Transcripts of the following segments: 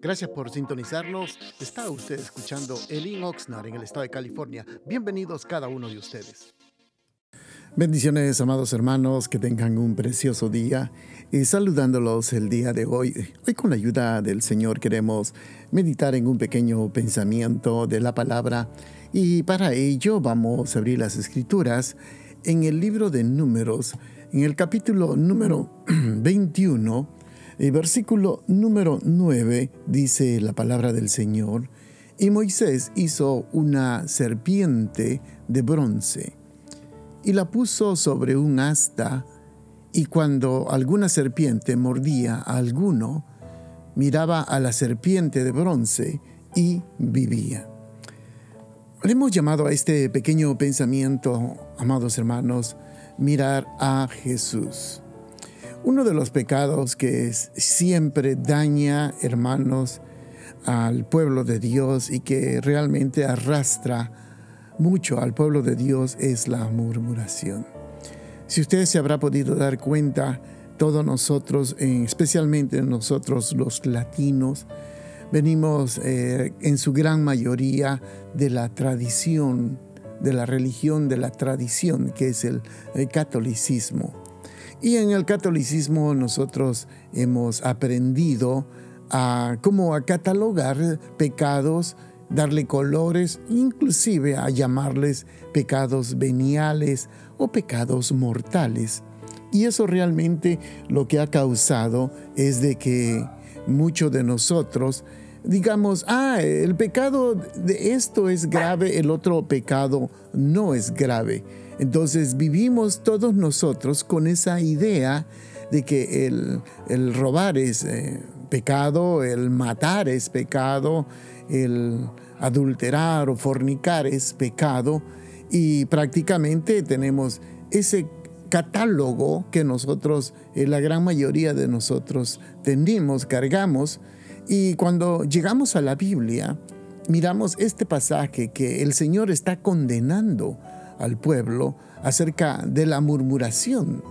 Gracias por sintonizarnos. Está usted escuchando Elin Oxnard en el estado de California. Bienvenidos cada uno de ustedes. Bendiciones, amados hermanos, que tengan un precioso día y saludándolos el día de hoy. Hoy con la ayuda del Señor queremos meditar en un pequeño pensamiento de la palabra y para ello vamos a abrir las escrituras en el libro de números, en el capítulo número 21, el versículo número 9 dice la palabra del Señor, y Moisés hizo una serpiente de bronce y la puso sobre un asta, y cuando alguna serpiente mordía a alguno, miraba a la serpiente de bronce y vivía. Le hemos llamado a este pequeño pensamiento, amados hermanos, mirar a Jesús. Uno de los pecados que siempre daña, hermanos, al pueblo de Dios y que realmente arrastra mucho al pueblo de Dios es la murmuración. Si usted se habrá podido dar cuenta, todos nosotros, especialmente nosotros los latinos, venimos eh, en su gran mayoría de la tradición, de la religión de la tradición, que es el, el catolicismo. Y en el catolicismo nosotros hemos aprendido a cómo catalogar pecados darle colores, inclusive a llamarles pecados veniales o pecados mortales. Y eso realmente lo que ha causado es de que muchos de nosotros digamos, ah, el pecado de esto es grave, el otro pecado no es grave. Entonces vivimos todos nosotros con esa idea de que el, robar es eh, pecado, el matar es pecado, el adulterar o fornicar es pecado y prácticamente tenemos ese catálogo que nosotros, eh, la gran mayoría de nosotros tenemos, cargamos, y cuando llegamos a la Biblia, miramos este pasaje que el Señor está condenando al pueblo acerca de la murmuración,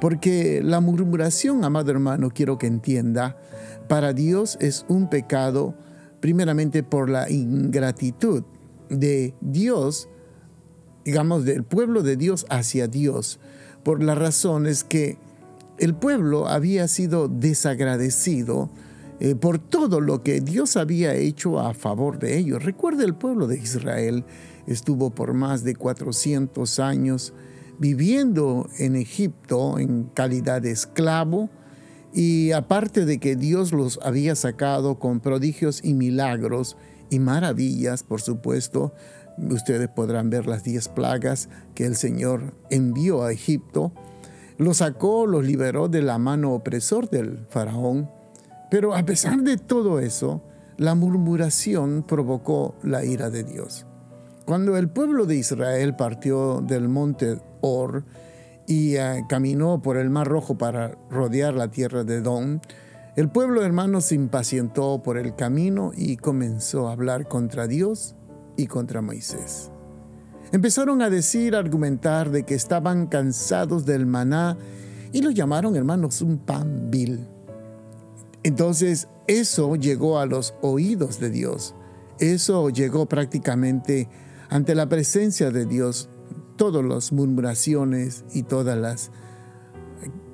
porque la murmuración, amado hermano, quiero que entienda, para Dios es un pecado primeramente por la ingratitud de Dios, digamos, del pueblo de Dios hacia Dios, por las razones que el pueblo había sido desagradecido eh, por todo lo que Dios había hecho a favor de ellos. Recuerde, el pueblo de Israel estuvo por más de 400 años viviendo en Egipto en calidad de esclavo, y aparte de que Dios los había sacado con prodigios y milagros y maravillas, por supuesto, ustedes podrán ver las diez plagas que el Señor envió a Egipto, los sacó, los liberó de la mano opresor del faraón, pero a pesar de todo eso, la murmuración provocó la ira de Dios. Cuando el pueblo de Israel partió del monte Or, y eh, caminó por el Mar Rojo para rodear la tierra de Don, el pueblo hermano se impacientó por el camino y comenzó a hablar contra Dios y contra Moisés. Empezaron a decir, a argumentar de que estaban cansados del maná y lo llamaron hermanos un pan vil. Entonces eso llegó a los oídos de Dios. Eso llegó prácticamente ante la presencia de Dios todas las murmuraciones y todas las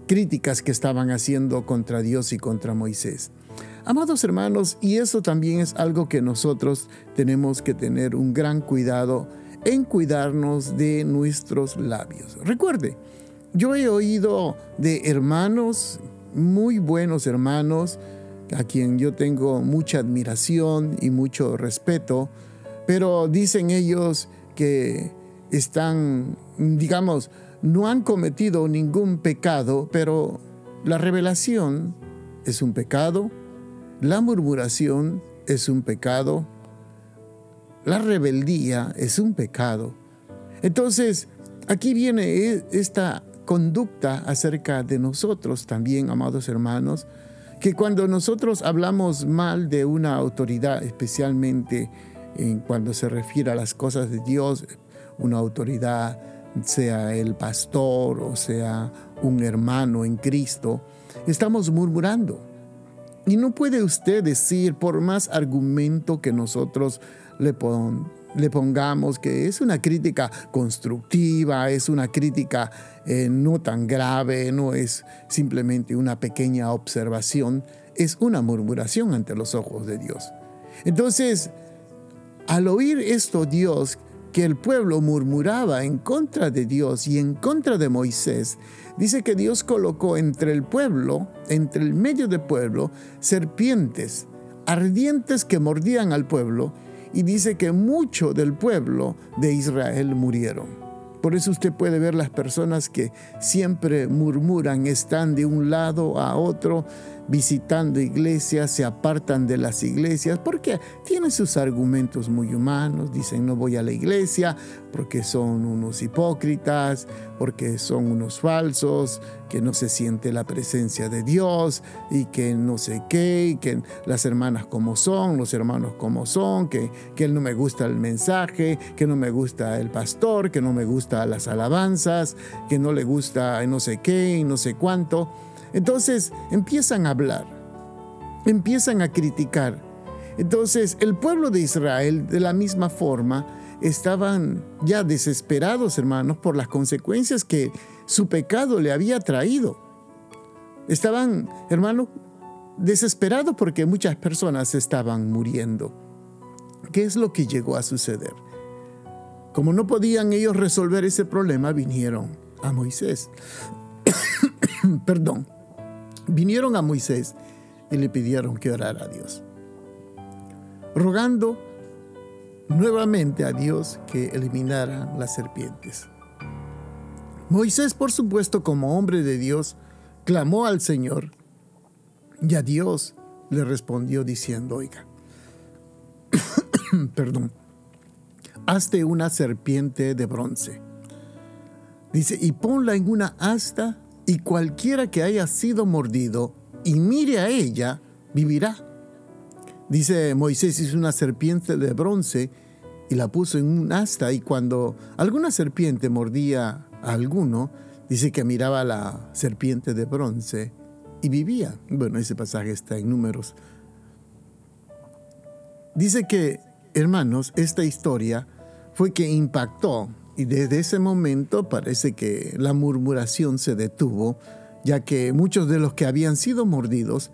críticas que estaban haciendo contra Dios y contra Moisés. Amados hermanos, y eso también es algo que nosotros tenemos que tener un gran cuidado en cuidarnos de nuestros labios. Recuerde, yo he oído de hermanos, muy buenos hermanos, a quien yo tengo mucha admiración y mucho respeto, pero dicen ellos que están, digamos, no han cometido ningún pecado, pero la revelación es un pecado, la murmuración es un pecado, la rebeldía es un pecado. Entonces, aquí viene e, esta conducta acerca de nosotros también, amados hermanos, que cuando nosotros hablamos mal de una autoridad, especialmente en cuando se refiere a las cosas de Dios, una autoridad, sea el pastor o sea un hermano en Cristo, estamos murmurando. Y no puede usted decir, por más argumento que nosotros le, le pongamos, que es una crítica constructiva, es una crítica eh, no tan grave, no es simplemente una pequeña observación, es una murmuración ante los ojos de Dios. Entonces, al oír esto Dios, que el pueblo murmuraba en contra de Dios y en contra de Moisés, dice que Dios colocó entre el pueblo, entre el medio del pueblo, serpientes ardientes que mordían al pueblo y dice que mucho del pueblo de Israel murieron. Por eso usted puede ver las personas que siempre murmuran, están de un lado a otro visitando iglesias, se apartan de las iglesias, porque tienen sus argumentos muy humanos, dicen no voy a la iglesia porque son unos hipócritas, porque son unos falsos, que no se siente la presencia de Dios y que no sé qué, y que las hermanas como son, los hermanos como son, que, que no me gusta el mensaje, que no me gusta el pastor, que no me gusta las alabanzas, que no le gusta no sé qué y no sé cuánto. Entonces empiezan a hablar, empiezan a criticar. Entonces el pueblo de Israel de la misma forma estaban ya desesperados, hermanos, por las consecuencias que su pecado le había traído. Estaban, hermanos, desesperados porque muchas personas estaban muriendo. ¿Qué es lo que llegó a suceder? Como no podían ellos resolver ese problema, vinieron a Moisés. Perdón vinieron a Moisés y le pidieron que orara a Dios, rogando nuevamente a Dios que eliminara las serpientes. Moisés, por supuesto, como hombre de Dios, clamó al Señor y a Dios le respondió diciendo, oiga, perdón, hazte una serpiente de bronce. Dice, y ponla en una asta y cualquiera que haya sido mordido y mire a ella, vivirá. Dice Moisés hizo una serpiente de bronce y la puso en un asta y cuando alguna serpiente mordía a alguno, dice que miraba a la serpiente de bronce y vivía. Bueno, ese pasaje está en números. Dice que, hermanos, esta historia fue que impactó y desde ese momento parece que la murmuración se detuvo, ya que muchos de los que habían sido mordidos,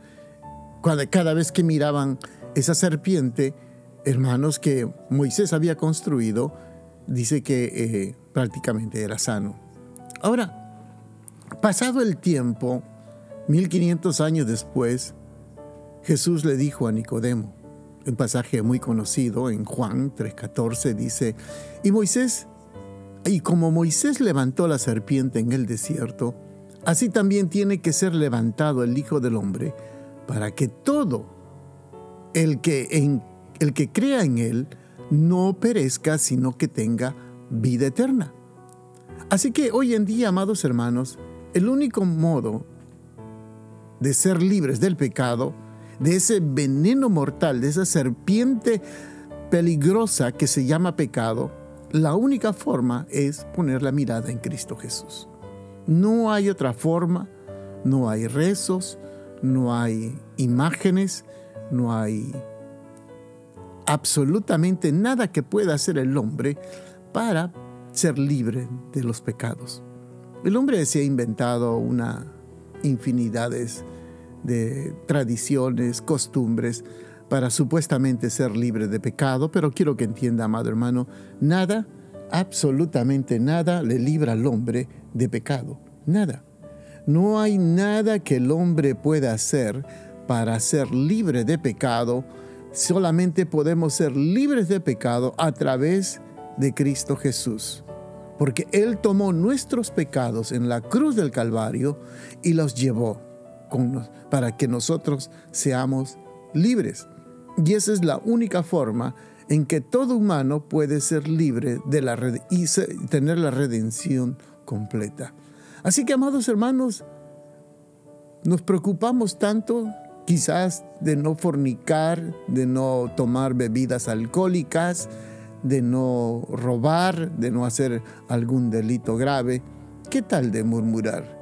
cada vez que miraban esa serpiente, hermanos que Moisés había construido, dice que eh, prácticamente era sano. Ahora, pasado el tiempo, 1500 años después, Jesús le dijo a Nicodemo, un pasaje muy conocido en Juan 3:14 dice, y Moisés y como Moisés levantó la serpiente en el desierto, así también tiene que ser levantado el Hijo del Hombre, para que todo el que, en, el que crea en él no perezca, sino que tenga vida eterna. Así que hoy en día, amados hermanos, el único modo de ser libres del pecado, de ese veneno mortal, de esa serpiente peligrosa que se llama pecado, la única forma es poner la mirada en Cristo Jesús. No hay otra forma, no hay rezos, no hay imágenes, no hay absolutamente nada que pueda hacer el hombre para ser libre de los pecados. El hombre se ha inventado una infinidad de tradiciones, costumbres, para supuestamente ser libre de pecado, pero quiero que entienda, amado hermano, nada, absolutamente nada le libra al hombre de pecado. Nada. No hay nada que el hombre pueda hacer para ser libre de pecado. Solamente podemos ser libres de pecado a través de Cristo Jesús. Porque Él tomó nuestros pecados en la cruz del Calvario y los llevó para que nosotros seamos libres. Y esa es la única forma en que todo humano puede ser libre de la y tener la redención completa. Así que, amados hermanos, nos preocupamos tanto quizás de no fornicar, de no tomar bebidas alcohólicas, de no robar, de no hacer algún delito grave. ¿Qué tal de murmurar?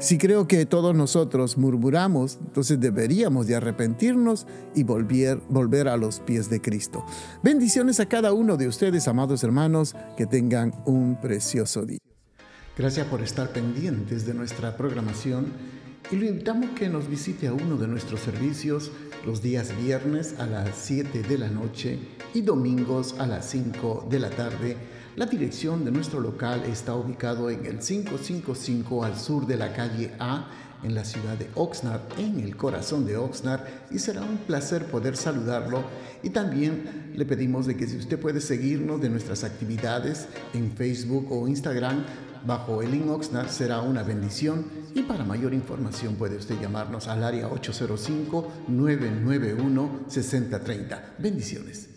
Si creo que todos nosotros murmuramos, entonces deberíamos de arrepentirnos y volver, volver a los pies de Cristo. Bendiciones a cada uno de ustedes, amados hermanos, que tengan un precioso día. Gracias por estar pendientes de nuestra programación y lo invitamos que nos visite a uno de nuestros servicios los días viernes a las 7 de la noche y domingos a las 5 de la tarde la dirección de nuestro local está ubicado en el 555 al sur de la calle A en la ciudad de Oxnard, en el corazón de Oxnard, y será un placer poder saludarlo. Y también le pedimos de que si usted puede seguirnos de nuestras actividades en Facebook o Instagram bajo el in Oxnard será una bendición. Y para mayor información puede usted llamarnos al área 805-991-6030. Bendiciones.